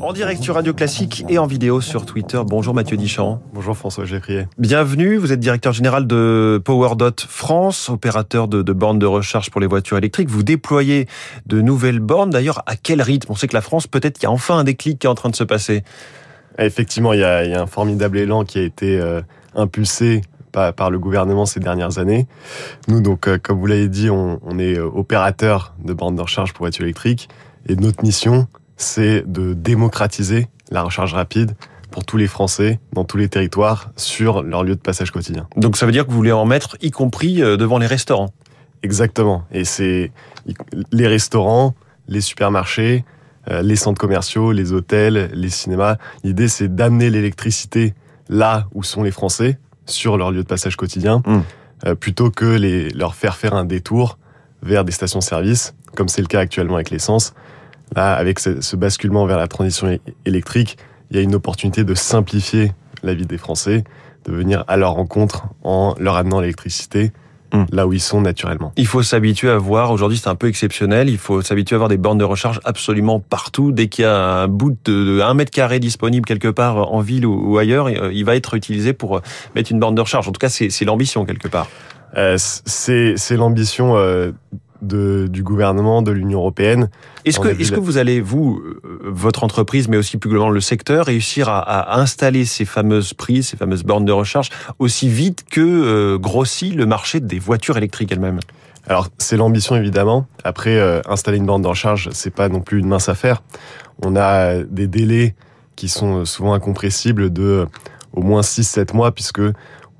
En direct sur Radio Classique et en vidéo sur Twitter. Bonjour Mathieu Dichamp. Bonjour François Geffrier. Bienvenue, vous êtes directeur général de PowerDot France, opérateur de, de, bornes de recharge pour les voitures électriques. Vous déployez de nouvelles bornes. D'ailleurs, à quel rythme? On sait que la France, peut-être qu'il y a enfin un déclic qui est en train de se passer. Effectivement, il y a, il y a un formidable élan qui a été euh, impulsé par, par, le gouvernement ces dernières années. Nous, donc, euh, comme vous l'avez dit, on, on est euh, opérateur de bornes de recharge pour voitures électriques. Et notre mission, c'est de démocratiser la recharge rapide pour tous les Français, dans tous les territoires, sur leur lieu de passage quotidien. Donc ça veut dire que vous voulez en mettre, y compris devant les restaurants Exactement. Et c'est les restaurants, les supermarchés, les centres commerciaux, les hôtels, les cinémas. L'idée, c'est d'amener l'électricité là où sont les Français, sur leur lieu de passage quotidien, mmh. plutôt que les, leur faire faire un détour vers des stations-service, comme c'est le cas actuellement avec l'essence. Là, avec ce basculement vers la transition électrique, il y a une opportunité de simplifier la vie des Français, de venir à leur rencontre en leur amenant l'électricité là où ils sont naturellement. Il faut s'habituer à voir, aujourd'hui c'est un peu exceptionnel, il faut s'habituer à avoir des bornes de recharge absolument partout. Dès qu'il y a un bout de 1 mètre carré disponible quelque part en ville ou ailleurs, il va être utilisé pour mettre une borne de recharge. En tout cas, c'est l'ambition quelque part. Euh, c'est l'ambition euh, de, du gouvernement, de l'Union européenne. Est-ce que, est-ce que vous allez, vous, votre entreprise, mais aussi plus globalement le secteur, réussir à, à installer ces fameuses prises, ces fameuses bornes de recharge aussi vite que euh, grossit le marché des voitures électriques elles-mêmes? Alors, c'est l'ambition évidemment. Après, euh, installer une borne de recharge, c'est pas non plus une mince affaire. On a des délais qui sont souvent incompressibles de au moins 6-7 mois, puisque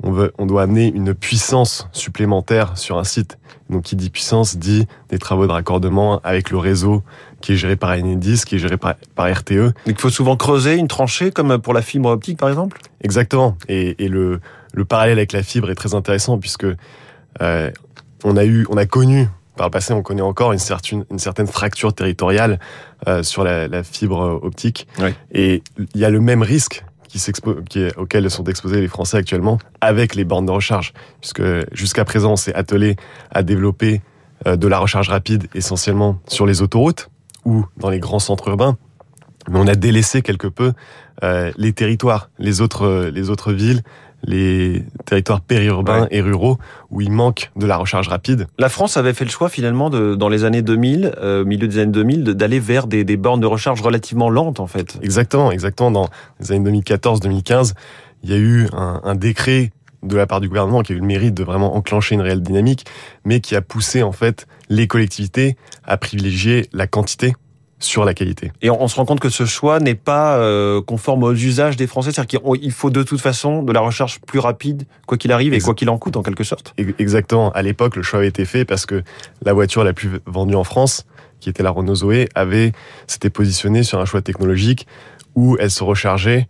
on, veut, on doit amener une puissance supplémentaire sur un site. Donc, qui dit puissance dit des travaux de raccordement avec le réseau qui est géré par Enedis, qui est géré par, par RTE. Donc, il faut souvent creuser une tranchée, comme pour la fibre optique, par exemple? Exactement. Et, et le, le, parallèle avec la fibre est très intéressant puisque euh, on a eu, on a connu par le passé, on connaît encore une certaine, une certaine fracture territoriale euh, sur la, la, fibre optique. Oui. Et il y a le même risque auxquels sont exposés les Français actuellement avec les bornes de recharge. Puisque jusqu'à présent, on s'est attelé à développer euh, de la recharge rapide essentiellement sur les autoroutes ou dans les grands centres urbains. Mais on a délaissé quelque peu euh, les territoires, les autres villes, les territoires périurbains ouais. et ruraux où il manque de la recharge rapide. La France avait fait le choix finalement de, dans les années 2000, euh, milieu des années 2000, d'aller vers des, des, bornes de recharge relativement lentes en fait. Exactement, exactement. Dans les années 2014-2015, il y a eu un, un décret de la part du gouvernement qui a eu le mérite de vraiment enclencher une réelle dynamique, mais qui a poussé en fait les collectivités à privilégier la quantité sur la qualité. Et on se rend compte que ce choix n'est pas euh, conforme aux usages des Français, c'est-à-dire qu'il faut de toute façon de la recherche plus rapide, quoi qu'il arrive, et quoi qu'il en coûte en quelque sorte. Exactement. À l'époque, le choix avait été fait parce que la voiture la plus vendue en France, qui était la Renault Zoé, avait s'était positionnée sur un choix technologique où elle se rechargeait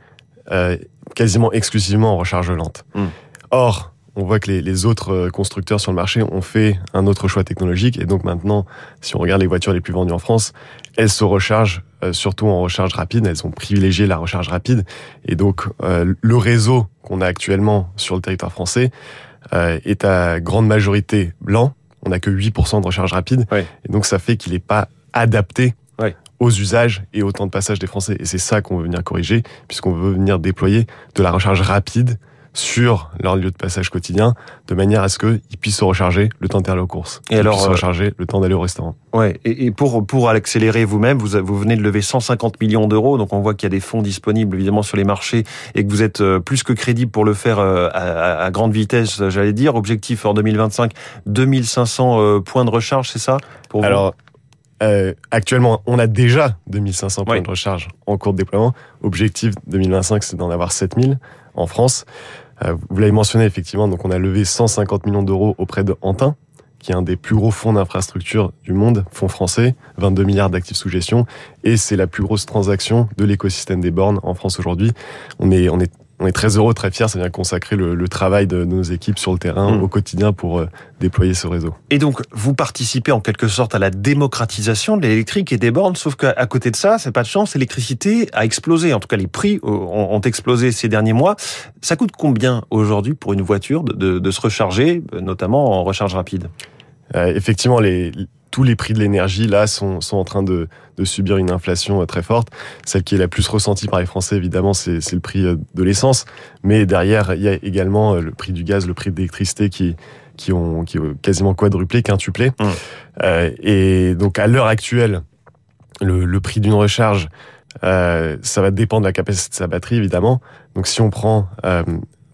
euh, quasiment exclusivement en recharge lente. Mmh. Or, on voit que les, les, autres constructeurs sur le marché ont fait un autre choix technologique. Et donc maintenant, si on regarde les voitures les plus vendues en France, elles se rechargent euh, surtout en recharge rapide. Elles ont privilégié la recharge rapide. Et donc euh, le réseau qu'on a actuellement sur le territoire français euh, est à grande majorité blanc. On n'a que 8% de recharge rapide. Et donc ça fait qu'il n'est pas adapté aux usages et au temps de passage des Français. Et c'est ça qu'on veut venir corriger, puisqu'on veut venir déployer de la recharge rapide sur leur lieu de passage quotidien, de manière à ce qu'ils puissent se recharger le temps d'aller aux courses. Et alors, se recharger le temps d'aller au restaurant. Ouais. Et, et pour pour accélérer vous-même, vous, vous venez de lever 150 millions d'euros, donc on voit qu'il y a des fonds disponibles évidemment sur les marchés et que vous êtes plus que crédible pour le faire à, à, à grande vitesse, j'allais dire. Objectif en 2025, 2500 points de recharge, c'est ça? Pour vous? Alors. Euh, actuellement, on a déjà 2500 points Oui. de recharge en cours de déploiement. Objectif 2025, c'est d'en avoir 7000 en France. Euh, vous l'avez mentionné effectivement, donc on a levé 150 millions d'euros auprès de Antin, qui est un des plus gros fonds d'infrastructure du monde, fonds français, 22 milliards d'actifs sous gestion, et c'est la plus grosse transaction de l'écosystème des bornes en France aujourd'hui. On est, on est, on est très heureux, très fiers, ça vient consacrer le, le travail de, de, nos équipes sur le terrain Mmh. au quotidien pour euh, déployer ce réseau. Et donc, vous participez en quelque sorte à la démocratisation de l'électrique et des bornes, sauf qu'à côté de ça, c'est pas de chance, l'électricité a explosé. En tout cas, les prix ont, ont explosé ces derniers mois. Ça coûte combien aujourd'hui pour une voiture de, de, de se recharger, notamment en recharge rapide? Euh, effectivement, les, tous les prix de l'énergie là sont, sont en train de, de subir une inflation très forte. Celle qui est la plus ressentie par les Français, évidemment, c'est le prix de l'essence. Mais derrière, il y a également le prix du gaz, le prix de l'électricité qui, qui ont, qui ont quasiment quadruplé, quintuplé. Mmh. Euh, et donc à l'heure actuelle, le, le prix d'une recharge, euh, ça va dépendre de la capacité de sa batterie, évidemment. Donc si on prend euh,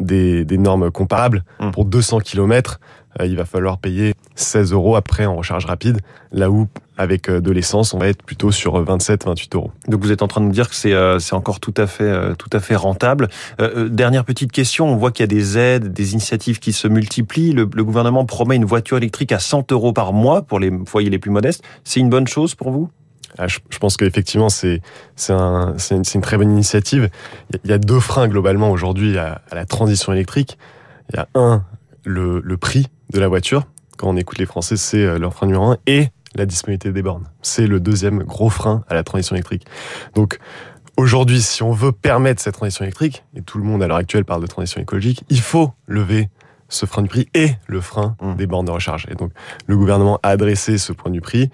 des, des, normes comparables, mmh. pour 200 km, euh, il va falloir payer 16 euros après en recharge rapide, là où avec euh, de l'essence, on va être plutôt sur 27-28 euros. Donc vous êtes en train de nous dire que c'est euh, encore tout à fait tout à fait rentable. Euh, dernière petite question, on voit qu'il y a des aides, des initiatives qui se multiplient. Le, le, gouvernement promet une voiture électrique à 100 euros par mois pour les foyers les plus modestes. C'est une bonne chose pour vous? Ah, je, pense qu'effectivement, c'est un, une, une, très bonne initiative. Il y a deux freins globalement aujourd'hui à, à, la transition électrique. Il y a un, le, le prix de la voiture. Quand on écoute les Français, c'est euh, leur frein numéro un. Et la disponibilité des bornes. C'est le deuxième gros frein à la transition électrique. Donc, aujourd'hui, si on veut permettre cette transition électrique, et tout le monde à l'heure actuelle parle de transition écologique, il faut lever ce frein du prix et le frein mmh. des bornes de recharge. Et donc, le gouvernement a adressé ce point du prix.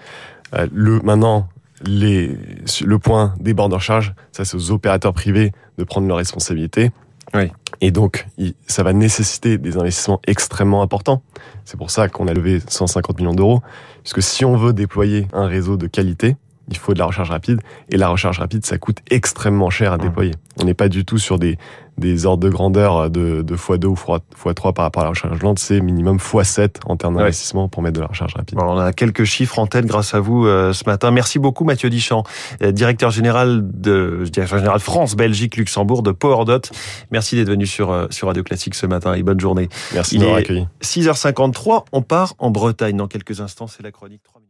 Euh, le, maintenant, les, le point des bornes de recharge, ça c'est aux opérateurs privés de prendre leurs responsabilités. Oui. Et donc, ça va nécessiter des investissements extrêmement importants. C'est pour ça qu'on a levé 150 millions d'euros. Puisque si on veut déployer un réseau de qualité, il faut de la recharge rapide. Et la recharge rapide, ça coûte extrêmement cher à mmh. déployer. On n'est pas du tout sur des, des ordres de grandeur de, de x2 ou x3 par rapport à la recharge lente, c'est minimum x7 en termes d'investissement pour mettre de la recharge rapide. on a quelques chiffres en tête grâce à vous euh, ce matin. Merci beaucoup Mathieu Dichamp, euh, directeur général de directeur général France, Belgique, Luxembourg de PowerDot. Merci d'être venu sur, euh, sur Radio Classique ce matin et bonne journée. Merci de m'avoir accueilli. 6h53, on part en Bretagne dans quelques instants, c'est la chronique 3